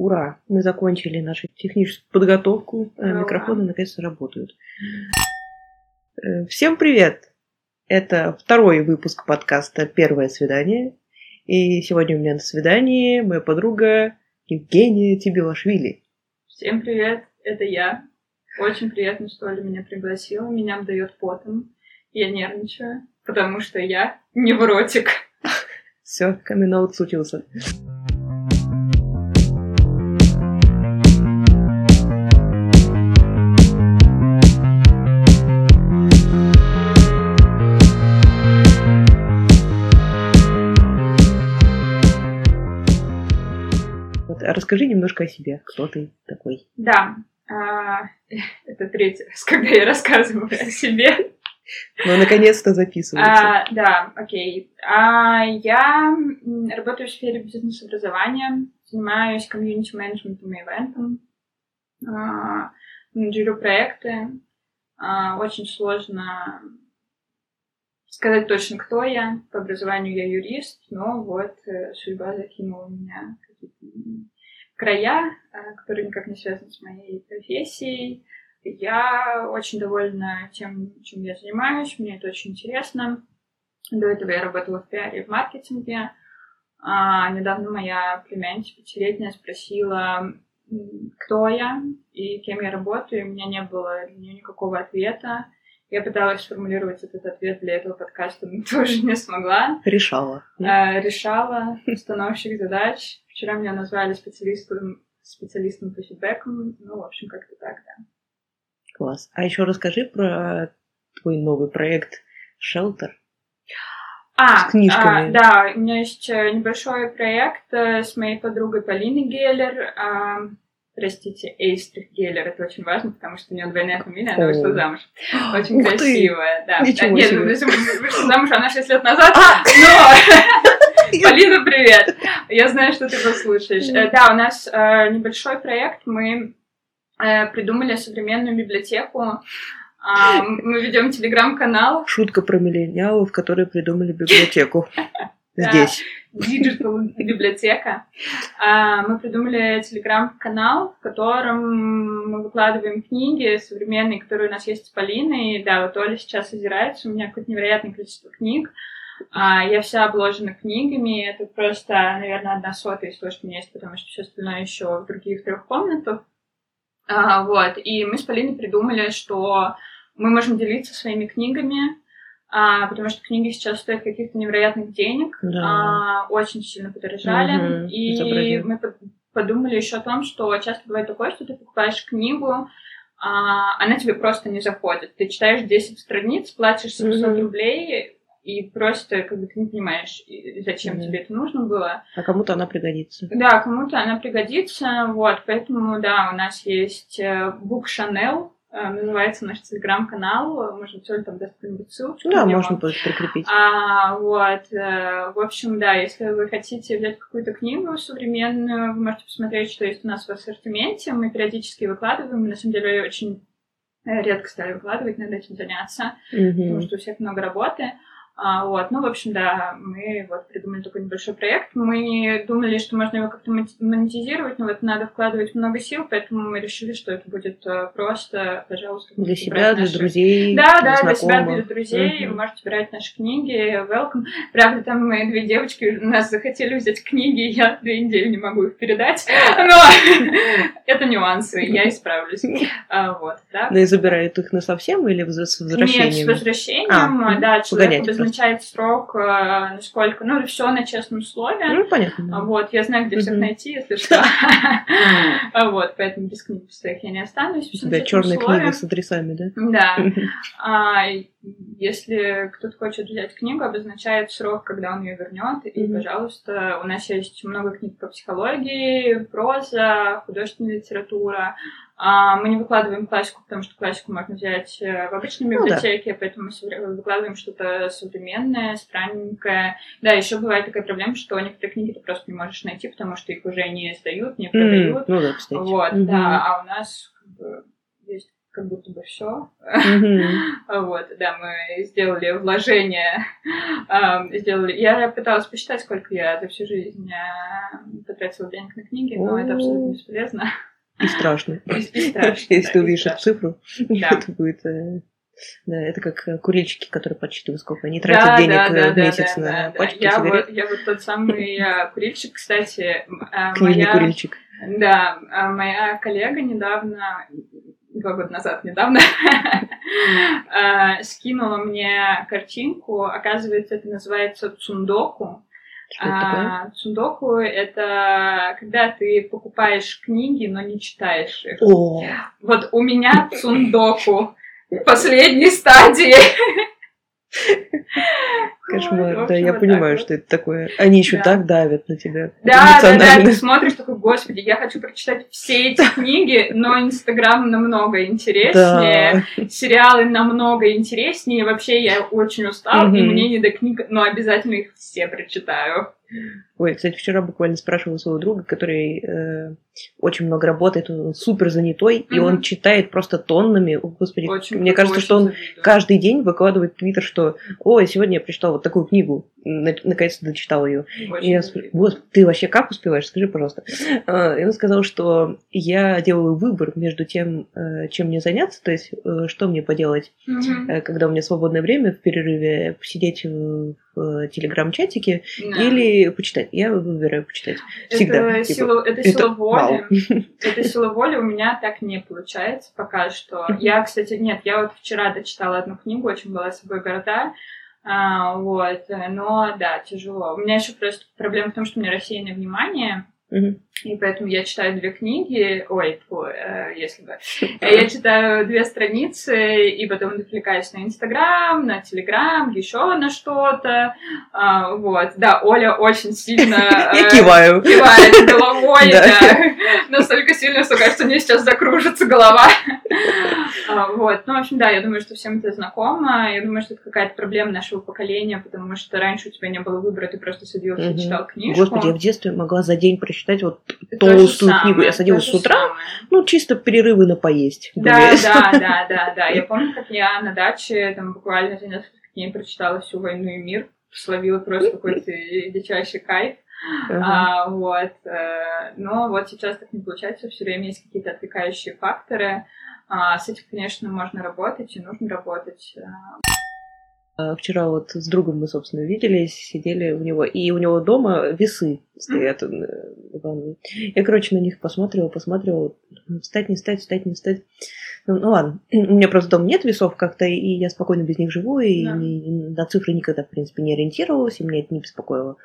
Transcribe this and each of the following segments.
Ура! Мы закончили нашу техническую подготовку. Э, Ура. Микрофоны наконец-то работают. Э, Всем привет! Это второй выпуск подкаста «Первое свидание». И сегодня у меня на свидании моя подруга Евгения Тибилашвили. Всем привет, это я. Очень приятно, что Оля меня пригласила. Меня обдает потом. Я нервничаю, потому что я невротик. Все, камин случился. Расскажи немножко о себе. Кто ты такой? Да, а, это третий раз, когда я рассказываю о себе. Ну, наконец-то записывается. А, да, окей. А, я работаю в сфере бизнес-образования, занимаюсь комьюнити-менеджментом и ивентом, а, менеджерю проекты. А, очень сложно сказать точно, кто я. По образованию я юрист, но вот э, судьба закинула меня какие-то края, а, которые никак не связаны с моей профессией. Я очень довольна тем, чем я занимаюсь, мне это очень интересно. До этого я работала в пиаре и в маркетинге. А недавно моя племянница пятилетняя спросила, кто я и кем я работаю. и У меня не было для нее никакого ответа. Я пыталась сформулировать этот ответ для этого подкаста, но тоже не смогла. Решала. Э, решала установщик задач. Вчера меня назвали специалистом, специалистом по фидбэкам. Ну, в общем, как-то так, да. Класс. А еще расскажи про твой новый проект Shelter. А, С книжками. а, да, у меня есть э, небольшой проект э, с моей подругой Полиной Геллер. а, простите, Эйстрих Геллер. Это очень важно, потому что у нее двойная фамилия, она вышла замуж. Очень Ух ты! красивая, да. Ничего А, Нет, себе. ну, вышла вышла замуж она 6 лет назад, А! но... Полина, привет! Я знаю, что ты послушаешь. Э, Да, у нас э, небольшой проект. Мы э, придумали современную библиотеку. А, Мы ведем телеграм-канал Шутка про миллениалов, которые придумали библиотеку. Здесь. Digital библиотека. А, Мы придумали телеграм-канал, в котором мы выкладываем книги современные, которые у нас есть с Полиной. И Да, вот Оля сейчас озирается, у меня какое-то невероятное количество книг. А, Я вся обложена книгами, это просто, наверное, одна сотая из того, что у меня есть, потому что все остальное еще в других трех комнатах. А, Вот, и мы с Полиной придумали, что мы можем делиться своими книгами, а, потому что книги сейчас стоят каких-то невероятных денег, Да. а, очень сильно подорожали. Мгм, и изобразил. мы под- подумали еще о том, что часто бывает такое, что ты покупаешь книгу, а, она тебе просто не заходит. Ты читаешь 10 страниц, платишь 700 Мгм. рублей, и просто как бы ты не понимаешь, зачем Мгм. тебе это нужно было. А кому-то она пригодится. Да, кому-то она пригодится, вот, поэтому, да, у нас есть э, Book Chanel, э, называется наш телеграм-канал, может Оля там даст какую-нибудь ссылочку. Да, на него. можно будет прикрепить. А, вот, э, в общем, да, если вы хотите взять какую-то книгу современную, вы можете посмотреть, что есть у нас в ассортименте. Мы периодически выкладываем. Мы, на самом деле, очень редко стали выкладывать, надо этим заняться, потому Мгм. что у всех много работы. А, вот, ну, в общем, да, мы вот придумали такой небольшой проект. Мы думали, что можно его как-то мон- монетизировать, но вот надо вкладывать много сил, поэтому мы решили, что это будет э, просто, пожалуйста, Для себя, для наши- друзей, да, да, для себя, знакомых. для друзей. Вы можете брать наши книги. Welcome. Правда, там мои две девочки у нас захотели взять книги, я две недели не могу их передать. Но это нюансы, я исправлюсь. А, Вот, да. Да и забирают их на совсем или с Нет, с возвращением? возвращением, А, да, человек обозначает срок, э, насколько, ну, все на честном слове. Ну, понятно. да. Вот, я знаю, где всех найти, если что. Вот, поэтому без книг своих я не останусь. У тебя черная книга с адресами, да? Да. Если кто-то хочет взять книгу, обозначает срок, когда он ее вернет. И, Мгм. пожалуйста, у нас есть много книг по психологии, проза, художественная литература. А, мы не выкладываем классику, потому что классику можно взять э, в обычной Ну да. библиотеке, поэтому мы выкладываем что-то современное, странненькое. Да, еще бывает такая проблема, что некоторые книги ты просто не можешь найти, потому что их уже не сдают, не продают. Ну да, кстати. Вот, Мгм. да, а у нас как бы, как будто бы все. Мгм. Вот, да, мы сделали вложение, ам, сделали... Я пыталась посчитать, сколько я за всю жизнь а, потратила денег на книги, но это абсолютно бесполезно. И страшно. И- и страшно, Если да, ты увидишь эту цифру, Да. это будет... э, Да, это как э, курильщики, которые подсчитывают, сколько они Да, тратят денег да, э, да, в да, месяц да, на да, да. пачки Я сигарет. вот, я вот тот самый курильщик, кстати, Книжный моя... курильщик. Да, моя коллега недавно, два года назад недавно, а, скинула мне картинку. Оказывается, это называется цундоку. А, цундоку — это когда ты покупаешь книги, но не читаешь их. О, Вот у меня цундоку последней стадии. кошмар. Да, я вот понимаю, вот. что это такое. Они еще Да. так давят на тебя. Да, да, да, ты смотришь такой, господи, я хочу прочитать все эти книги, но Инстаграм намного интереснее, Да. сериалы намного интереснее, вообще я очень устал, и мне не до книг, но обязательно их все прочитаю. Ой, кстати, вчера буквально спрашивала своего друга, который э, очень много работает, он супер занятой, и Мгм. он читает просто тоннами. О, Господи, Очень, мне кажется, очень что он завидую. каждый день выкладывает в Твиттер, что «Ой, сегодня я прочитал вот такую книгу, наконец-то дочитал ее». Очень И я «Господи, ты вообще как успеваешь? Скажи, пожалуйста». А, И он сказал, что я делаю выбор между тем, э, чем мне заняться, то есть э, что мне поделать, э, когда у меня свободное время в перерыве, посидеть в в телеграм-чатике Да. или почитать. Я выбираю почитать. Всегда. Это, типа, сила, это это сила воли. вау. Это сила воли у меня так не получается пока что. Я, кстати, нет, я вот вчера дочитала одну книгу, очень была собой горда. А, вот, но да, тяжело. У меня еще просто проблема в том, что у меня рассеянное внимание, и поэтому я читаю две книги, ой, фу, э, если бы. Я читаю две страницы, и потом отвлекаюсь на Инстаграм, на Телеграм, еще на что-то. А, вот, да, Оля очень сильно... Я э, киваю. кивает головой, да. Настолько сильно, что кажется, мне сейчас закружится голова. А, Вот. Ну, в общем, да, я думаю, что всем это знакомо. Я думаю, что это какая-то проблема нашего поколения, потому что раньше у тебя не было выбора, ты просто садился и читал книжку. Господи, я в детстве могла за день прочитать вот толстую книгу. Я садилась с утра, ну, чисто перерывы на поесть. Да, да, да, да, да. Я помню, как я на даче там буквально за несколько дней прочитала всю «Войну и мир», словила просто какой-то дичайший кайф. Ага. А, вот. э, Но вот сейчас так не получается, все время есть какие-то отвлекающие факторы. А, С этим, конечно, можно работать и нужно работать. А Вчера вот с другом мы, собственно, виделись, сидели у него, и у него дома весы стоят э, в ванной. Я, короче, на них посмотрела, посмотрела, встать, не встать, встать, не встать. Ну, ну ладно, у меня просто дома нет весов как-то, и я спокойно без них живу, и Да. ни- на цифры никогда, в принципе, не ориентировалась, и меня это не беспокоило.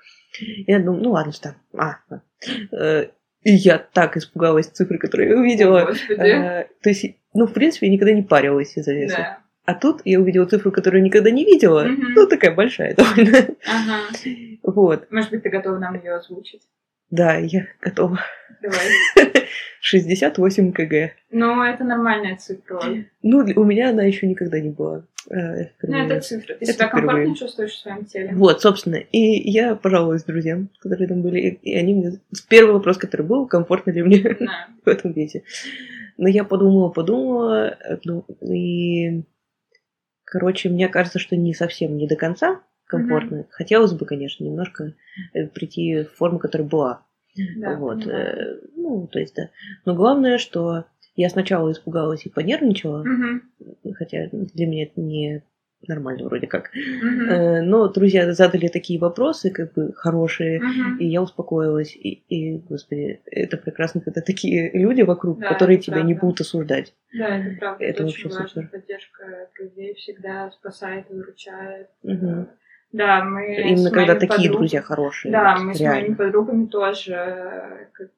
Я думаю, ну ладно, встань. А, ладно. Э, И я так испугалась цифры, которые я увидела. Господи. Э, То есть, ну, в принципе, я никогда не парилась из-за веса. Да. А тут я увидела цифру, которую никогда не видела. Мгм. Ну, такая большая довольно. Ага. Вот. Может быть, ты готова нам ее озвучить? Да, я готова. Давай. 68 кг. Ну, это нормальная цифра. Ну, у меня она еще никогда не была. э, Ну, это цифра. Ты Это себя комфортно впервые. чувствуешь в своем теле? Вот, собственно. И я пожаловалась друзьям, которые там были. И и они мне... Первый вопрос, который был, комфортно ли мне Да. в этом весе. Но я подумала, подумала, э, ну, и... Короче, мне кажется, что не совсем, не до конца комфортно. Хотелось бы, конечно, немножко э, прийти в форму, которая была. Да, вот. понимаю. э, Ну, то есть, да. Но главное, что я сначала испугалась и понервничала, Мгм. хотя для меня это не нормально вроде как. Э, Но друзья задали такие вопросы, как бы хорошие, Мгм. и я успокоилась. И, и, господи, это прекрасно, когда такие люди вокруг, Да, которые тебя не правда. будут осуждать. Да, это правда. Это Это, очень важно. супер. Поддержка друзей всегда спасает выручает. Мгм. Да, мы Именно с когда такие подруг- друзья хорошие. Да, вот, мы с реально. моими подругами тоже э, как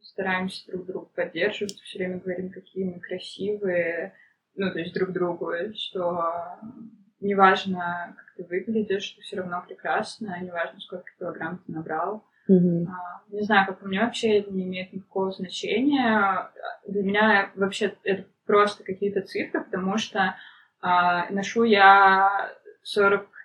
стараемся друг друга поддерживать, все время говорим, какие мы красивые, ну, то есть друг другу, что неважно, как ты выглядишь, ты все равно прекрасна, неважно, сколько килограмм ты набрал. А, Не знаю, как у меня вообще это не имеет никакого значения. Для меня вообще это просто какие-то цифры, потому что а, ношу я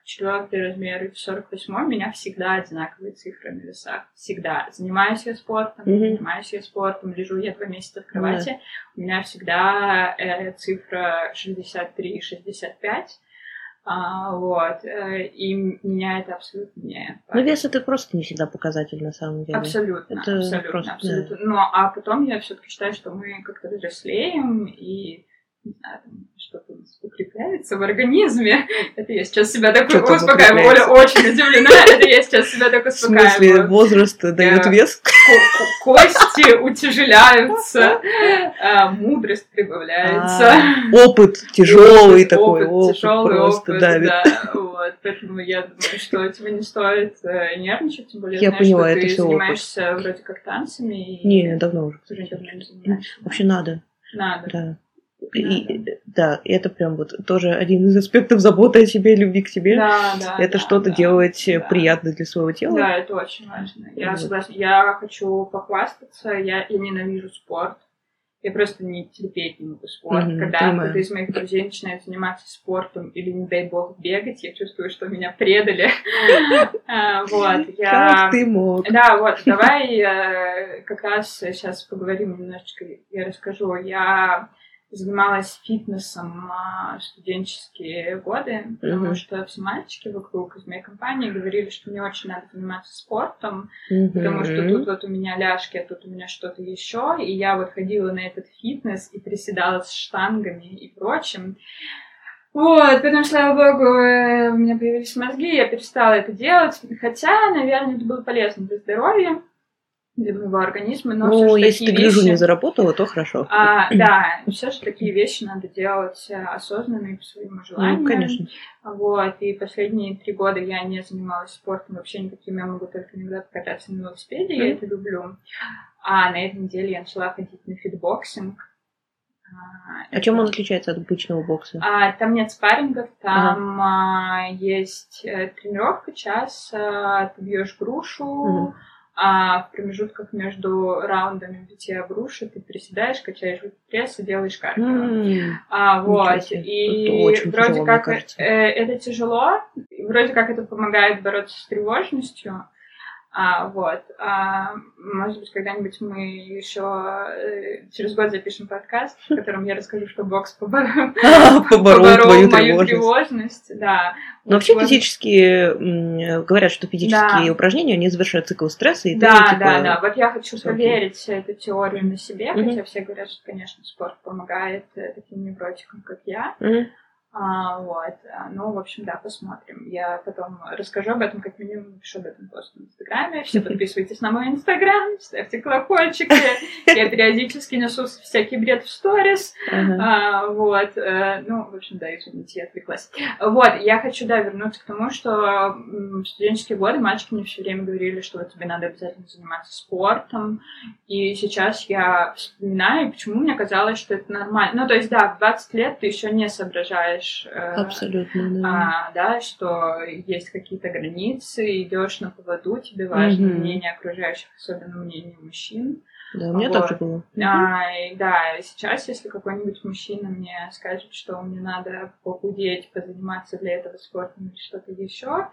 четвертый размер и 48 у меня всегда одинаковые цифры на весах. Всегда. Занимаюсь я спортом, Мгм. занимаюсь я спортом, лежу я два месяца в кровати. У меня всегда э, цифра 63-65. А, вот. э, и меня это абсолютно не Но вес это просто не всегда показатель на самом деле. Абсолютно, Это абсолютно, просто, абсолютно. Ну, а потом я все-таки считаю, что мы как-то взрослеем и не знаю, там что-то укрепляется в организме. Это я сейчас себя так успокаиваю. Оля очень удивлена. Это я сейчас себя так В смысле, успокаиваю. возраст дает Я- вес? Ко- ко- Кости утяжеляются, а, мудрость прибавляется. А, Опыт тяжелый такой, опыт, тяжелый опыт, давит. да, поэтому я думаю, что тебе не стоит э, нервничать, тем более Я поняла, что это ты занимаешься вроде как танцами. Не, давно уже. Вообще надо, Надо. да. И, да, это прям вот тоже один из аспектов заботы о себе, любви к себе. Да, да. это да, что-то да, делать да. приятно для своего тела. Да, это очень важно. Я Вот. согласна. Я хочу похвастаться. Я, я ненавижу спорт. Я просто не терпеть не могу спорт. Мгм, Когда понимаю. кто-то из моих друзей начинает заниматься спортом или, не дай бог, бегать, я чувствую, что меня предали. А, Вот. Я... Как ты мог? Да, вот, давай э, как раз сейчас поговорим немножечко, я расскажу. Я занималась фитнесом а, в студенческие годы, потому Мгм. что все мальчики вокруг из моей компании говорили, что мне очень надо заниматься спортом, потому что тут вот у меня ляжки, а тут у меня что-то еще, и я вот ходила на этот фитнес и приседала с штангами и прочим. Вот, потом, слава богу, э, у меня появились мозги, я перестала это делать. Хотя, наверное, это было полезно для здоровья, для моего организма. Но Ну, если ты грыжу вещи- не заработала, то хорошо. А, да, все же такие вещи надо делать э, осознанно и по своему желанию. Ну, конечно. Вот, и последние три года я не занималась спортом вообще никаким, я могу только иногда покататься на велосипеде, я Мгм. это люблю. А на этой неделе я начала ходить на фитбоксинг. А, А чем это- он отличается от обычного бокса? а, там нет спаррингов, там а, есть э, тренировка, час, а, ты бьешь грушу, Мгм. А в промежутках между раундами битья груши ты приседаешь, качаешь пресс и делаешь кардио. М, А, вот, и Это вроде тяжело, как э, это тяжело, вроде как это помогает бороться с тревожностью, а, вот, а, может быть, когда-нибудь мы еще э, через год запишем подкаст, в котором я расскажу, что бокс поборол, Поборол мою тревожность. да. Но вообще физические, говорят, что физические упражнения, они завершают цикл стресса, и Да, типа, да, да. Вот я хочу проверить эту теорию на себе, хотя все говорят, что, конечно, спорт помогает э, таким невротикам, как я. А, вот. А, Ну, в общем, да, посмотрим. Я потом расскажу об этом, как минимум напишу об этом пост в Инстаграме. Все подписывайтесь на мой Инстаграм, ставьте колокольчики. Я периодически несу всякий бред в сторис. А, вот, э, ну, в общем, да, извините, я отвлеклась. Вот, я хочу, да, вернуться к тому, что в студенческие годы мальчики мне все время говорили, что тебе надо обязательно заниматься спортом, и сейчас я вспоминаю, почему мне казалось, что это нормально. Ну, то есть, да, в 20 лет ты еще не соображаешь, э, Абсолютно, да. а, да, что есть какие-то границы, идешь на поводу, тебе важно Мгм. мнение окружающих, особенно мнение мужчин. Да, у меня вот. так же было. А, и да, сейчас, если какой-нибудь мужчина мне скажет, что мне надо похудеть, позаниматься для этого спортом или что-то еще,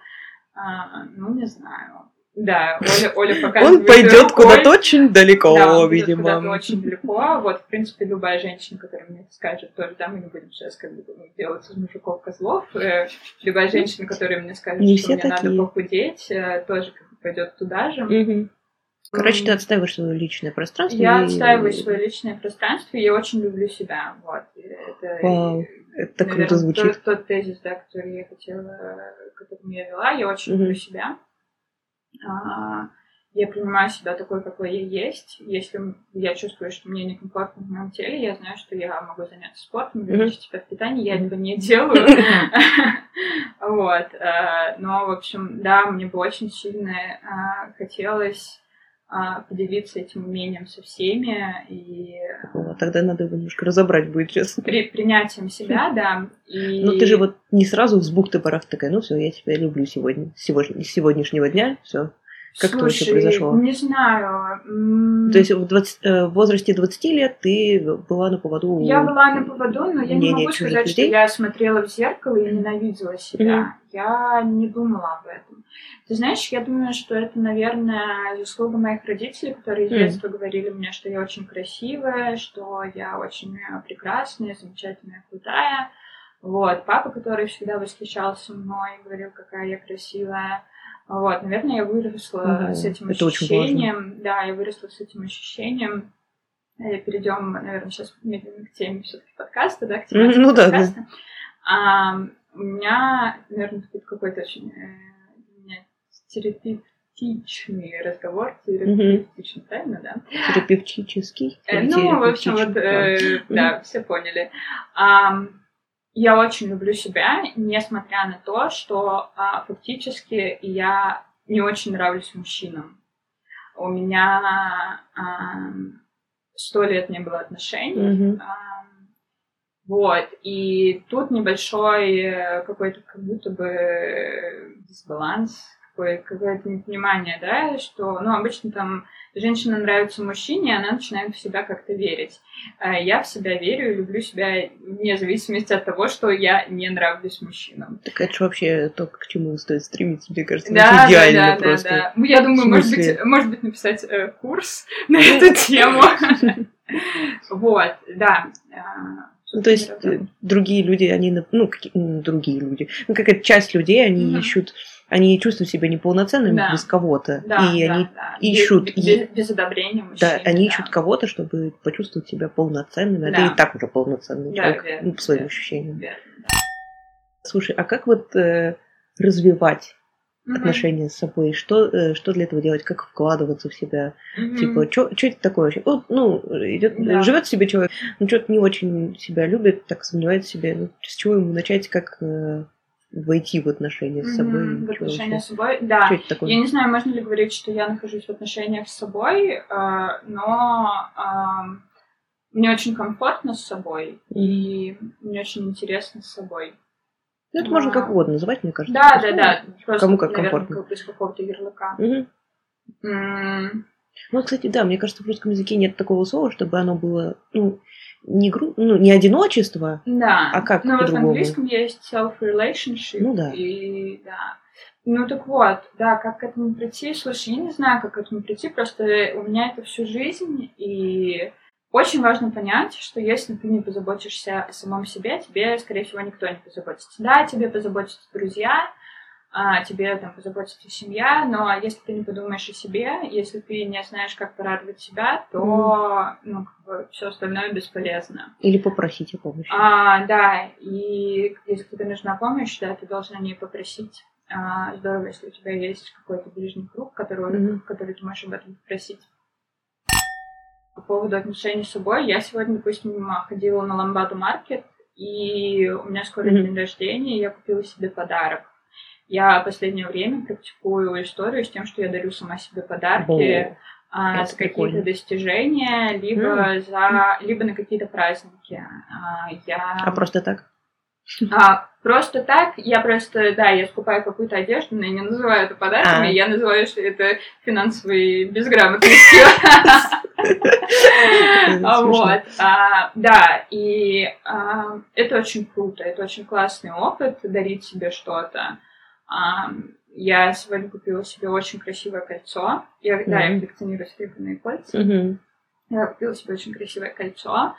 а, ну, не знаю. Да, Оля, Оля показывает Он пойдет куда-то очень далеко, Да, он видимо. куда-то очень далеко. Вот, в принципе, любая женщина, которая мне скажет, тоже, да, мы не будем сейчас как бы делать из мужиков козлов. Э, любая женщина, которая мне скажет, Не что мне такие. надо похудеть, э, тоже как бы пойдет туда же. Мгм. Короче, ты отстаиваешь свое личное пространство. Я и- отстаиваю свое личное пространство, и я очень люблю себя. Вот. Это, Вау, Это так наверное, круто звучит. Тот, тот тезис, да, который я хотела, которым я вела, я очень Мгм. люблю себя. А, я принимаю себя такой, какой я есть. Если я чувствую, что мне некомфортно в моем теле, я знаю, что я могу заняться спортом, увеличить себя в питании. Я этого не делаю. Вот. э, Но, в общем, да, мне бы очень сильно а, хотелось поделиться этим умением со всеми и О, Тогда надо его немножко разобрать будет сейчас. при, принятием себя, да. И... Но ты же вот не сразу с бухты барах такая, ну все, я тебя люблю сегодня, сегодня- с сегодняшнего дня, все. Как Слушай, это вообще произошло? не знаю. То есть в, 20 э, в возрасте 20 лет ты была на поводу... Я была на поводу, но я не могу сказать, что людей? я смотрела в зеркало и ненавидела себя. Мгм. Я не думала об этом. Ты знаешь, я думаю, что это, наверное, заслуга моих родителей, которые с детства говорили мне, что я очень красивая, что я очень э, прекрасная, замечательная, крутая. Вот, папа, который всегда восхищался мной, говорил, какая я красивая. Вот, наверное, я выросла Мгм. с этим Это ощущением. да, я выросла с этим ощущением. Э, Перейдем, наверное, сейчас медленно к теме все-таки подкаста, да, к Мгм, тематике ну да, да. подкаста. А, у меня, наверное, тут какой-то очень э, терапевтичный разговор, терапевтичный, правильно, да? Терапевтический? Э, Ну, в общем, вот, э, да, все поняли. Ам, Я очень люблю себя, несмотря на то, что а, фактически я не очень нравлюсь мужчинам. У меня сто лет не было отношений. Мгм. Ам, Вот, и тут небольшой э, какой-то как будто бы э, дисбаланс, какое- какое-то непонимание, да, что, ну, обычно там женщина нравится мужчине, она начинает в себя как-то верить. А Я в себя верю и люблю себя вне зависимости от того, что я не нравлюсь мужчинам. Так это же вообще то, к чему стоит стремиться, мне кажется. Да, да, идеально да, да, просто. да. Ну, Я думаю, может быть, может быть, написать э, курс на эту тему. Вот, да. Ну, то есть собственно, э, другие люди, они, ну, другие люди, ну, какая-то часть людей, они Мгм. ищут, они чувствуют себя неполноценными Да. без кого-то, Да, и да, они, да. ищут без, и- без- без одобрения мужчин. да, они да. ищут кого-то, чтобы почувствовать себя полноценными, а Да. ты и так уже полноценный Да, человек, верно, ну, по своим верно, ощущениям. верно. Слушай, а как вот э, развивать Мгм. отношения с собой? Что, э, что для этого делать? Как вкладываться в себя? Мгм. Типа, что это такое вообще? Вот, ну, идет, Да. живет себе человек, ну, что-то не очень себя любит, так сомневается в себе. Ну, с чего ему начать, как э, войти в отношения с собой? Мгм. В отношения с собой, да. Что это такое? Я не знаю, можно ли говорить, что я нахожусь в отношениях с собой, э, но э, мне очень комфортно с собой, и мне очень интересно с собой. Ну, это можно а, как угодно называть, мне кажется. Да, да, Просто, да. Просто, кому как наверное, комфортно. как- без какого-то ярлыка. Мгм. М, Ну, кстати, да, мне кажется, в русском языке нет такого слова, чтобы оно было, ну, не, гру... ну, не одиночество, Да. А как Ну, вот в по-другому? английском есть self-relationship. Ну да. И да. Ну так вот, да, как к этому прийти? Слушай, я не знаю, как к этому прийти, просто у меня это всю жизнь, и очень важно понять, что если ты не позаботишься о самом себе, тебе, скорее всего, никто не позаботится. Да, тебе позаботятся друзья, а, тебе там позаботится семья, но если ты не подумаешь о себе, если ты не знаешь, как порадовать себя, то ну, все остальное бесполезно. или попросить о помощи. А, да, и если тебе нужна помощь, да, ты должна не попросить. А, здорово, если у тебя есть какой-то ближний круг, Мгм. в который ты можешь об этом попросить. По поводу отношений с собой, я сегодня, допустим, ходила на Ламбаду Маркет, и у меня скоро Мгм. день рождения, и я купила себе подарок. Я в последнее время практикую историю с тем, что я дарю сама себе подарки а, за какие-то достижения, либо за, либо на какие-то праздники. А, я А просто так? А, просто так, я просто, да, я скупаю какую-то одежду, но я не называю это подарками, А. я называю, что это финансовой безграмотностью. Вот, а, да, и а, это очень круто, это очень классный опыт, дарить себе что-то. А, Я сегодня купила себе очень красивое кольцо. Я, да, я коллекционирую серебряные кольца. Я купила себе очень красивое кольцо.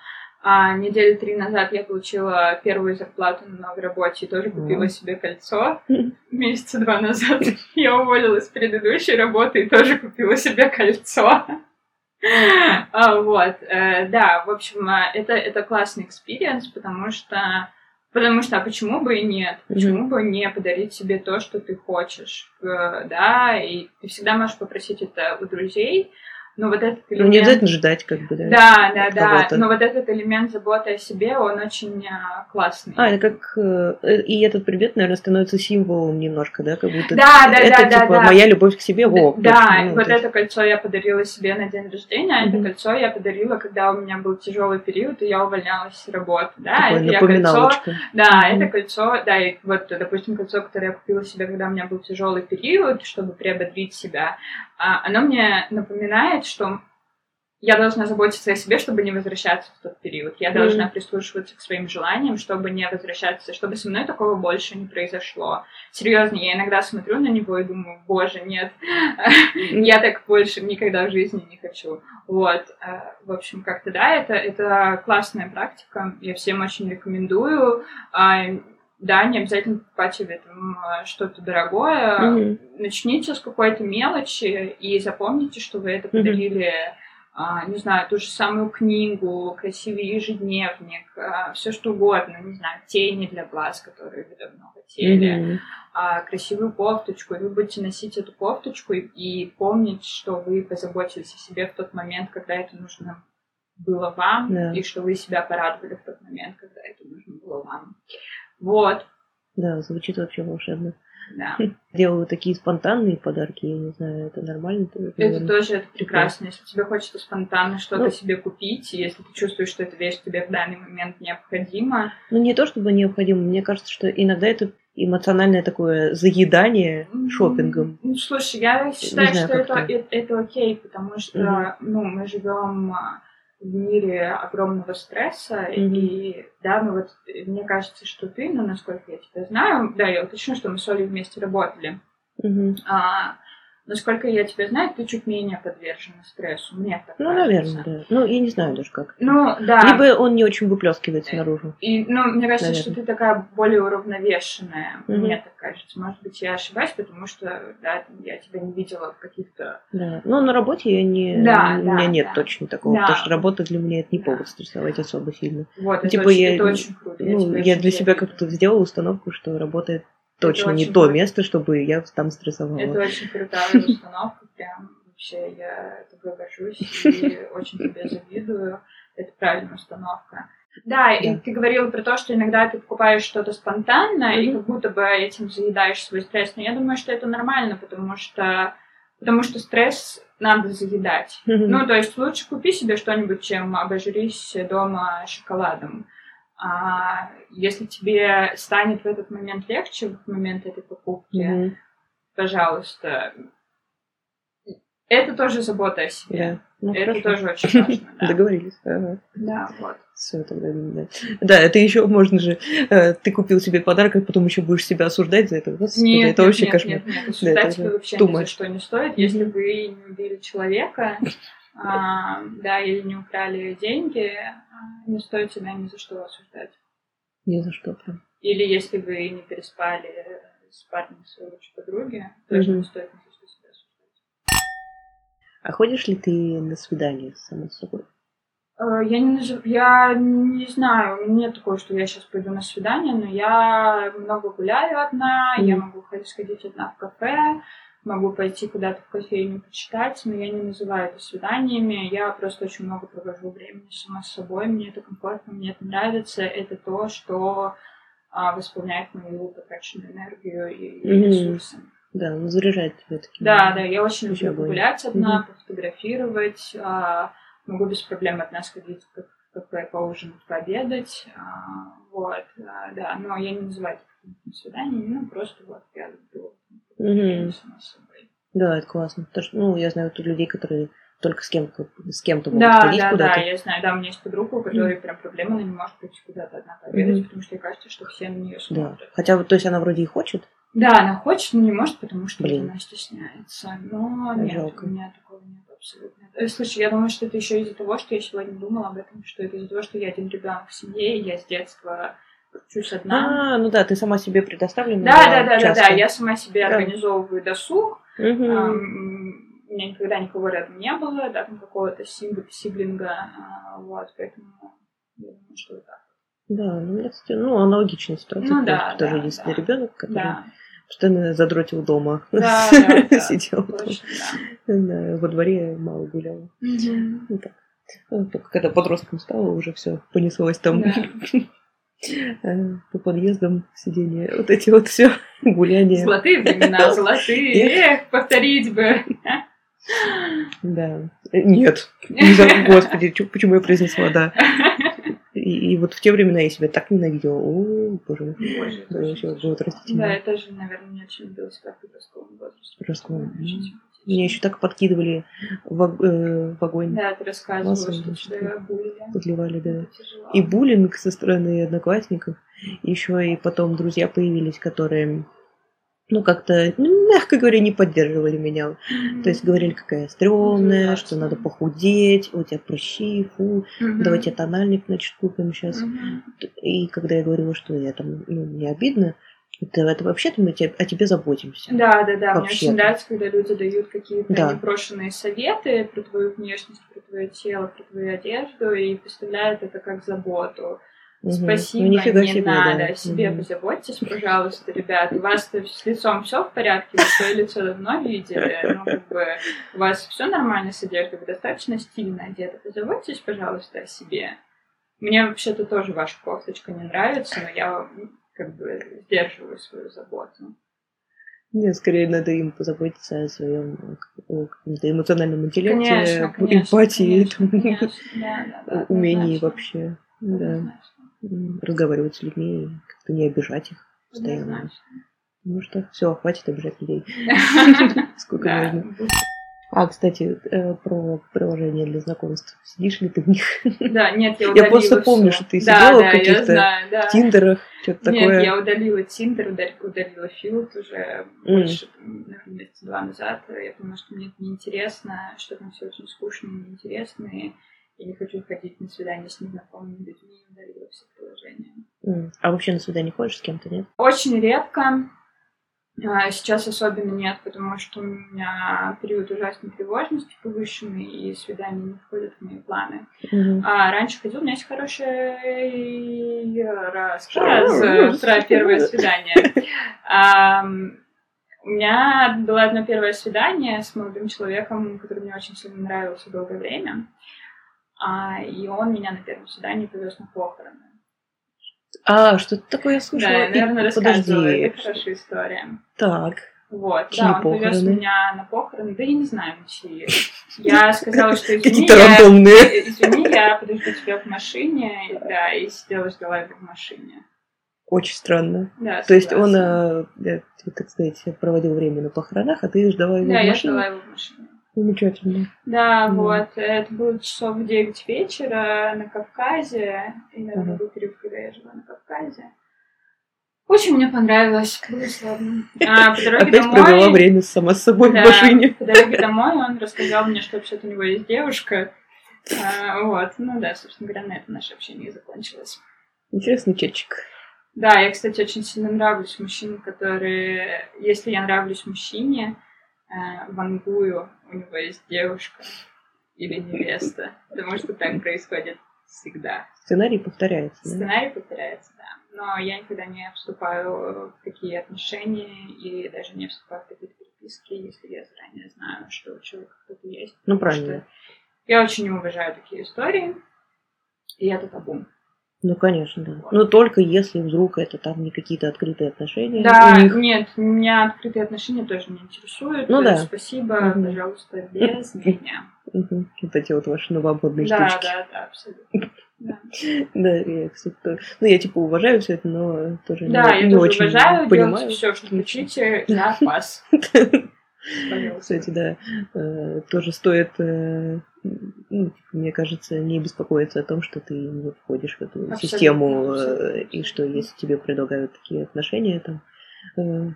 А недели три назад я получила первую зарплату на новой работе и тоже купила себе кольцо. Мгм. Месяца два назад я уволилась с предыдущей работы и тоже купила себе кольцо. А, Вот, э, да, в общем, э, это, это классный experience, потому что Потому что, а почему бы и нет? Почему бы не подарить себе то, что ты хочешь? Э, Да, и ты всегда можешь попросить это у друзей, Но вот этот элемент... Ну, не обязательно ждать, как бы, да. Да, да, да. Но вот этот элемент заботы о себе, он очень а, классный. А, это как... Э, и этот предмет, наверное, становится символом немножко, да? Как будто да, да, это, да, типа, да, моя любовь к себе, во. Да, точно, ну, вот это кольцо я подарила себе на день рождения, а mm-hmm. это кольцо я подарила, когда у меня был тяжелый период, и я увольнялась с работы, да? Такое это кольцо... Да, mm-hmm. это кольцо, да, и вот, допустим, кольцо, которое я купила себе, когда у меня был тяжелый период, чтобы приободрить себя, оно мне напоминает, что я должна заботиться о себе, чтобы не возвращаться в тот период. Я mm. должна прислушиваться к своим желаниям, чтобы не возвращаться, чтобы со мной такого больше не произошло. Серьезно, я иногда смотрю на него и думаю, боже, нет, я так больше никогда в жизни не хочу. Вот, э, в общем, как-то да, это, это классная практика, я всем очень рекомендую. А, да, не обязательно покупать э, что-то дорогое. Mm-hmm. Начните с какой-то мелочи и запомните, что вы это подарили mm-hmm а, не знаю, ту же самую книгу, красивый ежедневник, а, все что угодно, не знаю, тени для глаз, которые вы давно хотели, mm-hmm. красивую кофточку, и вы будете носить эту кофточку и, и помнить, что вы позаботились о себе в тот момент, когда это нужно было вам, yeah. и что вы себя порадовали в тот момент, когда это нужно было вам. Вот. Да, звучит вообще волшебно. Да. Делаю такие спонтанные подарки, я не знаю, это нормально? Это, это тоже это прекрасно. Если тебе хочется спонтанно что-то ну, себе купить, если ты чувствуешь, что эта вещь тебе в данный момент необходима. Ну, не то чтобы необходимо, мне кажется, что иногда это эмоциональное такое заедание шопингом. Ну, слушай, я считаю, знаю, что это, это, это окей, потому что mm ну, мы живем а, в мире огромного стресса, mm-hmm. и да, ну вот мне кажется, что ты, ну насколько я тебя знаю, да, я уточню, что мы с Олей вместе работали. Mm-hmm. А, Насколько я тебя знаю, ты чуть менее подвержена стрессу. Мне так Ну, кажется. наверное, да. Ну, я не знаю даже как. Ну, да. Либо он не очень выплескивается наружу. И, ну, мне кажется, наверное. что ты такая более уравновешенная. Угу. Мне так кажется. Может быть, я ошибаюсь, потому что, да, я тебя не видела в каких-то... Да. Ну, на работе я не... Да, у да, меня нет да. точно такого. Да. Потому что работа для меня это не повод да. стрессовать особо сильно. Вот, это, типа, очень, я, это очень круто. Ну, я, я для себя как-то сделала установку, что работает точно не то место, чтобы я там стрессовала. Это очень крутая установка, прям вообще я тобой горжусь и очень тебе завидую. Это правильная установка. Да, и ты говорила про то, что иногда ты покупаешь что-то спонтанно, mm-hmm. и как будто бы этим заедаешь свой стресс. Но я думаю, что это нормально, потому что потому что стресс надо заедать. Mm-hmm. Ну, то есть лучше купи себе что-нибудь, чем обожрись дома шоколадом. А если тебе станет в этот момент легче, в момент этой покупки, mm-hmm. пожалуйста, это тоже забота о себе. Yeah. Ну, это хорошо. тоже очень важно. Да. Договорились. Ага. Да, вот. Все, тогда да. Да, это еще можно же. Э, ты купил себе подарок, а потом еще будешь себя осуждать за это. Господи, нет, это нет, вообще нет, кошмар. Нет, нет, осуждать да, это вообще ни за что не стоит. Если вы не убили человека, а, да, или не украли деньги, а, не стоит себя ни за что осуждать. Ни за что, прям. Или если вы не переспали с парнем своей лучшей подруги, тоже mm-hmm. не стоит ни за что себя осуждать. А ходишь ли ты на свидание с самой собой? Э, я не, я не знаю, нет такого, что я сейчас пойду на свидание, но я много гуляю одна, mm. я могу сходить одна в кафе, могу пойти куда-то в кофейню почитать, но я не называю это свиданиями. Я просто очень много провожу времени сама с собой. Мне это комфортно, мне это нравится. Это то, что а, восполняет мою потраченную энергию и, mm-hmm. ресурсы. Да, он заряжает тебя таким. Да, да, я очень люблю погулять одна, mm-hmm. пофотографировать. А, могу без проблем одна сходить в кафе, поужинать, пообедать. А, вот, а, да, но я не называю это свиданиями, ну, просто вот я люблю Угу. Да, это классно. Потому что, ну, я знаю тут людей, которые только с кем-то, с кем-то могут да, ходить да, куда-то. Да, я знаю, да, у меня есть подруга, у которой mm. прям проблема, она не может пойти куда-то одна пообедать, mm. потому что ей кажется, что все на нее смотрят. Да. Хотя, то есть она вроде и хочет? Да, она хочет, но не может, потому что Блин. она стесняется. Но нет, Жалко. у меня такого нет абсолютно. Э, слушай, я думаю, что это еще из-за того, что я сегодня думала об этом, что это из-за того, что я один ребенок в семье, и я с детства учусь одна. А, ну да, ты сама себе предоставлена. Да, да, да, да, да, я сама себе да. организовываю досуг. Угу. у меня никогда никого рядом не было, да, там какого-то сиблинга, а, вот, поэтому я думаю, что так. Да, ну, кстати, ну, аналогичная ситуация, ну, да, тоже да, есть да. ребенок, который да. постоянно задротил дома. Да, да, да, Сидел. точно, да. Да, Во дворе мало гулял. Ну, так. Ну, Только когда подростком стала, уже все понеслось там Да. э, по подъездам сидение. Вот эти вот все гуляния. Золотые времена, золотые. Эх, повторить бы. Да. Э, Нет. Господи, почему я произнесла да? И, и вот в те времена я себя так ненавидела. О, боже мой. Боже, Да, я тоже, наверное, не очень любила себя в подростковом возрасте. Подростковом, Очень Меня еще так подкидывали в, э, в огонь, Да, ты рассказывала, Массово, что тебя булили. подливали, да. И буллинг со стороны одноклассников. Еще и потом друзья появились, которые, ну, как-то, ну, мягко говоря, не поддерживали меня. Мгм. То есть говорили, какая я стрёмная, Ужасно. что надо похудеть, у тебя прыщи, фу, Мгм. давайте тональник, значит, купим сейчас. Мгм. И когда я говорила, что я там, ну, не обидно, это, это вообще-то мы те- о тебе заботимся. Да, да, да. Мне очень нравится, когда люди дают какие-то Да. непрошенные советы про твою внешность, про твое тело, про твою одежду и представляют это как заботу. Мгм. Спасибо, Ну, не себе, надо. да. О себе Мгм. позаботьтесь, пожалуйста, ребят. У вас-то с лицом все в порядке, вы свое лицо давно видели. Ну, как бы, у вас все нормально с одеждой, вы достаточно стильно одеты. Позаботьтесь, пожалуйста, о себе. Мне вообще-то тоже ваша кофточка не нравится, но я как бы сдерживаю свою заботу. Нет, скорее надо им позаботиться о своем каком-то эмоциональном интеллекте, Конечно, конечно, эмпатии, конечно, там, конечно. Да, да, умении однозначно. вообще. Да. Однозначно. Разговаривать с людьми, как-то не обижать их постоянно. Однозначно. Ну что, все, хватит обижать людей. Сколько можно. А, кстати, э, про приложение для знакомств. Сидишь ли ты в них? Да, нет, я Я удалила просто помню, всё. что ты Да, сидела в да, я каких-то знаю, да. Тиндерах, что-то Нет, такое. я удалила Тиндер, удалила, Филд уже М. больше, наверное, месяца два назад. Я поняла, что мне это неинтересно, что там все очень скучно и неинтересно, и я не хочу ходить на свидание с незнакомыми людьми, удалила все приложения. М. А вообще на свидание ходишь с кем-то, нет? Очень редко. А, Сейчас особенно нет, потому что у меня период ужасной тревожности повышенный, и свидания не входят в мои планы. Мгм. А раньше ходил, у меня есть хороший рассказ э, про первое свидание. У меня было одно первое свидание с молодым человеком, который мне очень сильно нравился долгое время. А, И он меня на первом свидании повез на похороны. А, что-то такое я слышала. Да, я, И наверное, рассказывала. Подожди. Это хорошая история. Так. Вот, Чьи да, он повез похороны? меня на похороны, да я не знаю, на чьи. Я сказала, что извини, я, рандомные. извини, я подожду тебя в машине, и, да, и сидела, ждала его в машине. Очень странно. Да, То есть он, э, так сказать, проводил время на похоронах, а ты ждала его Да, в я машине? ждала его в машине. Замечательно. Да, Мгм. вот, это было часов в 9 вечера на Кавказе, и, Ага. был период, когда я жила на Кавказе. Очень мне понравилось, было славно. А по дороге Опять домой... провела время сама с собой Да, в машине. по дороге домой он рассказал мне, что вообще-то у него есть девушка. А, вот, ну да, собственно говоря, на этом наше общение и закончилось. Интересный чатчик. Да, я, кстати, очень сильно нравлюсь мужчинам, которые... Если я нравлюсь мужчине, э, вангую, у него есть девушка или невеста. Потому что так происходит всегда. Сценарий повторяется. да? Сценарий повторяется, да. Но я никогда не вступаю в такие отношения и даже не вступаю в такие переписки, если я заранее знаю, что у человека кто-то есть. Ну, правильно. Я очень не уважаю такие истории, и это табу. Ну, конечно, да. Но только если вдруг это там не какие-то открытые отношения Да, них. нет, меня открытые отношения тоже не интересуют. Ну да. Спасибо, Мгм. пожалуйста, без меня. Мгм. Вот эти вот ваши новомодные Да, штучки. да, да, абсолютно. Да, Да, я, кстати, тоже. Ну, я типа уважаю все это, но тоже Да, не, я не тоже очень уважаю, понимаю. делайте все, что хотите, я пас. Пожалуйста. Кстати, да, э, тоже стоит, э, ну, типа, мне кажется, не беспокоиться о том, что ты не входишь в эту Абсолютно, систему, э, абсолютно, и что если тебе предлагают такие отношения, там, э,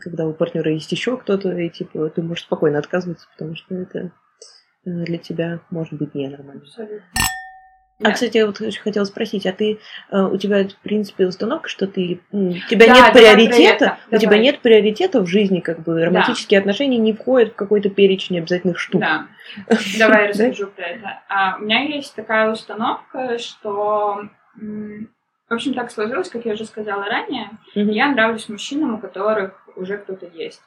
когда у партнера есть еще кто-то, и типа ты можешь спокойно отказываться, потому что это э, для тебя может быть ненормально. Абсолютно. А, Да. кстати, я вот хотела спросить, а ты, э, у тебя, в принципе, установка, что ты, у тебя Да, нет приоритета, у тебя давай. нет приоритета в жизни, как бы романтические отношения не входят в какой-то перечень обязательных штук. Да. Давай расскажу про это. А, у меня есть такая установка, что в общем, так сложилось, как я уже сказала ранее. Я нравлюсь мужчинам, у которых уже кто-то есть.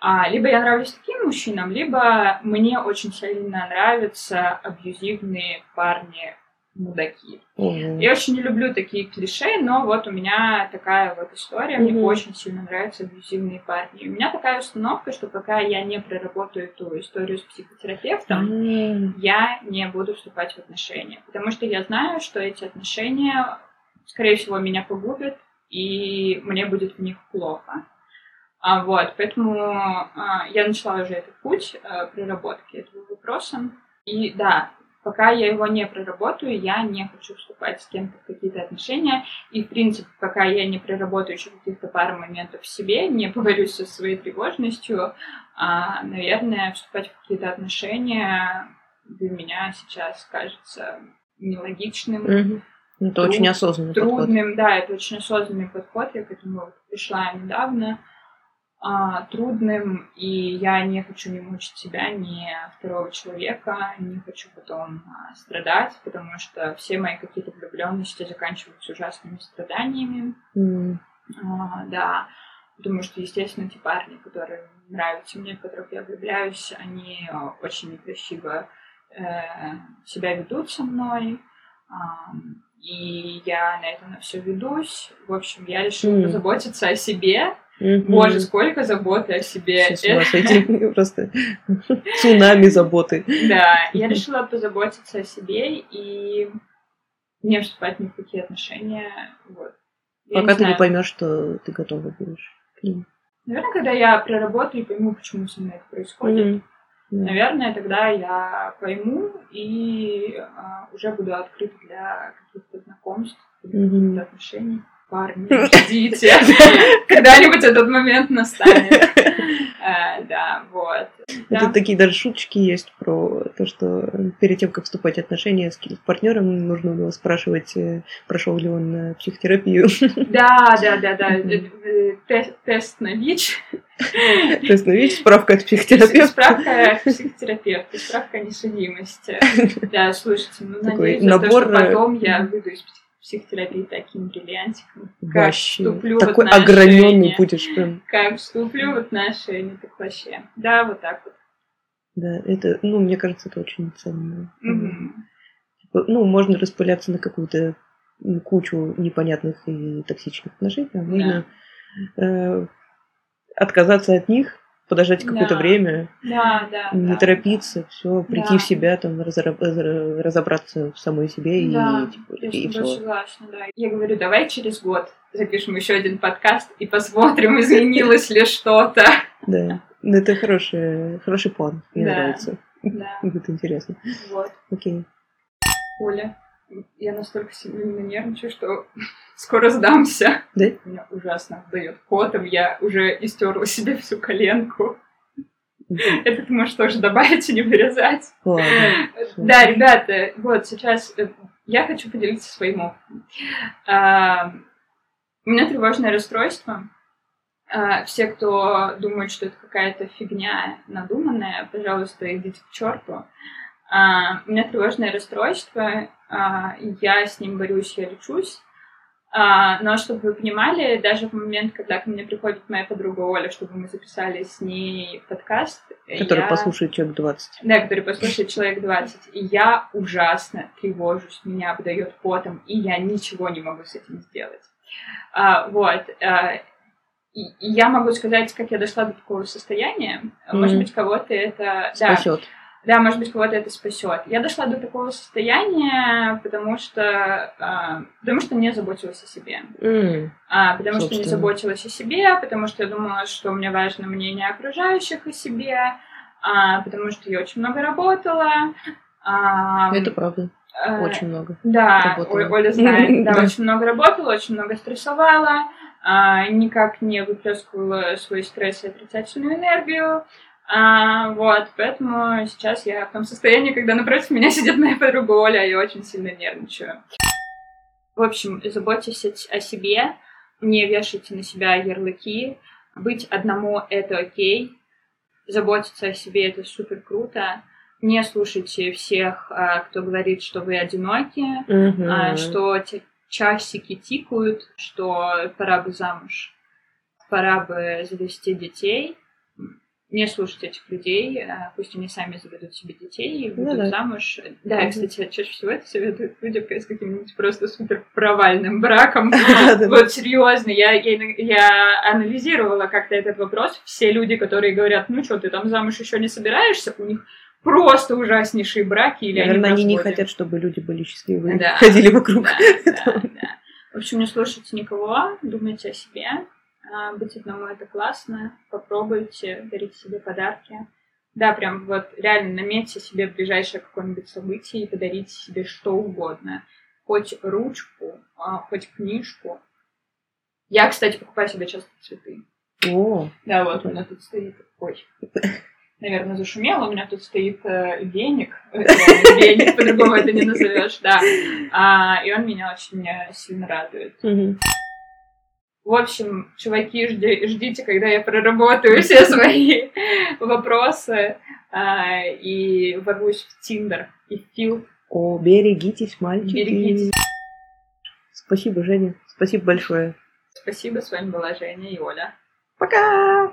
А, либо я нравлюсь таким мужчинам, либо мне очень сильно нравятся абьюзивные парни мудаки. Мгм. Я очень не люблю такие клише, но вот у меня такая вот история. Мне Мгм. очень сильно нравятся абьюзивные парни. И у меня такая установка, что пока я не проработаю эту историю с психотерапевтом, М. я не буду вступать в отношения. Потому что я знаю, что эти отношения, скорее всего, меня погубят, и мне будет в них плохо. А, вот, поэтому а, я начала уже этот путь а, проработки этого вопроса. И да, пока я его не проработаю, я не хочу вступать с кем-то в какие-то отношения. И, в принципе, пока я не проработаю еще каких-то пару моментов в себе, не поговорюсь со своей тревожностью, а, наверное, вступать в какие-то отношения для меня сейчас кажется нелогичным. Ну, Это очень осознанный подход. трудным. Да, это очень осознанный подход, я к этому пришла недавно. А, трудным, и я не хочу не мучить себя, ни второго человека, не хочу потом а, страдать, потому что все мои какие-то влюбленности заканчиваются ужасными страданиями. М. А, да, потому что, естественно, те парни, которые нравятся мне, в которых я влюбляюсь, они очень некрасиво э, себя ведут со мной, а, и я на это на все ведусь. В общем, я решила М. позаботиться о себе. Мгм. Боже, сколько заботы о себе. Сойти. Просто цунами заботы. Да, я решила позаботиться о себе и не вступать ни в какие отношения. Вот. Я Пока ты не поймешь, что ты готова будешь к ним. Наверное, когда я проработаю и пойму, почему со мной это происходит, наверное, тогда я пойму и а, уже буду открыта для каких-то знакомств, для каких-то отношений. Парни, ждите, когда-нибудь этот момент настанет. А, Да, вот. Да. такие даже шуточки есть про то, что перед тем, как вступать в отношения с партнером, нужно него спрашивать, э, прошел ли он э, психотерапию, Да, да, да, да. Э, э, Тест, на ВИЧ. тест на ВИЧ, справка от психотерапевта. Справка психотерапевта, справка о несудимости. Да, слушайте, ну, надеюсь, что э, потом я выйду из псих- психотерапии таким бриллиантиком. Как Вообще. вступлю в Такой отношения. ограненный будешь прям. Как вступлю в отношения, так вообще. Да, вот так вот. Да, это, ну, мне кажется, это очень ценно. Типа, Ну, можно распыляться на какую-то м, кучу непонятных и токсичных отношений, а можно э, отказаться от них, подождать какое-то Да. время, Да, да. не да. торопиться, все, прийти Да. в себя, там, разобраться в самой себе Да, и, типа, я и все. согласна, да. Я говорю, давай через год запишем еще один подкаст и посмотрим, изменилось ли что-то. Да. Ну, это хороший, хороший план. Мне Да. нравится. Да, Будет интересно. вот. Окей. Оля, я настолько сильно нервничаю, что скоро сдамся. Да? Меня ужасно отдает потом. Я уже истерла себе всю коленку. Это ты можешь тоже добавить и не вырезать. Ладно. Да, ребята, вот сейчас э, я хочу поделиться своим опытом. А, У меня тревожное расстройство. А, Все, кто думает, что это какая-то фигня надуманная, пожалуйста, идите к черту. У меня тревожное расстройство, а, я с ним борюсь, я лечусь. А, Но чтобы вы понимали, даже в момент, когда ко мне приходит моя подруга Оля, чтобы мы записали с ней подкаст, Который я- послушает человек 20. да, который послушает человек 20. И я ужасно тревожусь, меня обдает потом, и я ничего не могу с этим сделать. А, вот. а, и, я могу сказать, как я дошла до такого состояния. Может быть, кого-то это... Спасет. да, может быть, кого-то это спасет. Я дошла до такого состояния, потому что, а, потому что не заботилась о себе. М, А, потому что не Собственно. заботилась о себе, потому что я думала, что мне важно мнение окружающих о себе, а, потому что я очень много работала. а, Это правда. э, Очень много. Да, работала. Оля знает. Да, Да. очень много работала, очень много стрессовала, а, никак не выплескивала свой стресс и отрицательную энергию. А, вот, поэтому сейчас я в том состоянии, когда напротив меня сидит моя подруга Оля, и я очень сильно нервничаю. В общем, заботьтесь о- себе, не вешайте на себя ярлыки. Быть одному — это окей. Заботиться о себе — это супер круто. Не слушайте всех, а, кто говорит, что вы одиноки, а, что часики тикают, что пора бы замуж. пора бы завести детей, не слушать этих людей, а пусть они сами заведут себе детей и Ну выйдут да. замуж. Да, Мгм. кстати, чаще всего это советуют людям с каким-нибудь просто супер провальным браком. Вот серьезно, я, я, анализировала как-то этот вопрос. Все люди, которые говорят, ну что, ты там замуж еще не собираешься, у них просто ужаснейшие браки или Наверное, они, не хотят, чтобы люди были счастливы. Да. Ходили вокруг. Да, да, да. В общем, не слушайте никого, думайте о себе. А, Быть одному это классно. Попробуйте, дарите себе подарки. Да, прям вот реально наметьте себе ближайшее какое-нибудь событие и подарите себе что угодно. Хоть ручку, а, хоть книжку. Я, кстати, покупаю себе часто цветы. О, Да, вот у меня тут стоит... Ой, наверное, зашумело. У меня тут стоит э, веник. Веник, по-другому это не назовешь, да. А, и он меня очень э, сильно радует. В общем, чуваки, жди- ждите, когда я проработаю все свои вопросы а, и ворвусь в Тиндер и в Филд. О, берегитесь, мальчики. Берегитесь. Спасибо, Женя. Спасибо большое. Спасибо, с вами была Женя и Оля. Пока!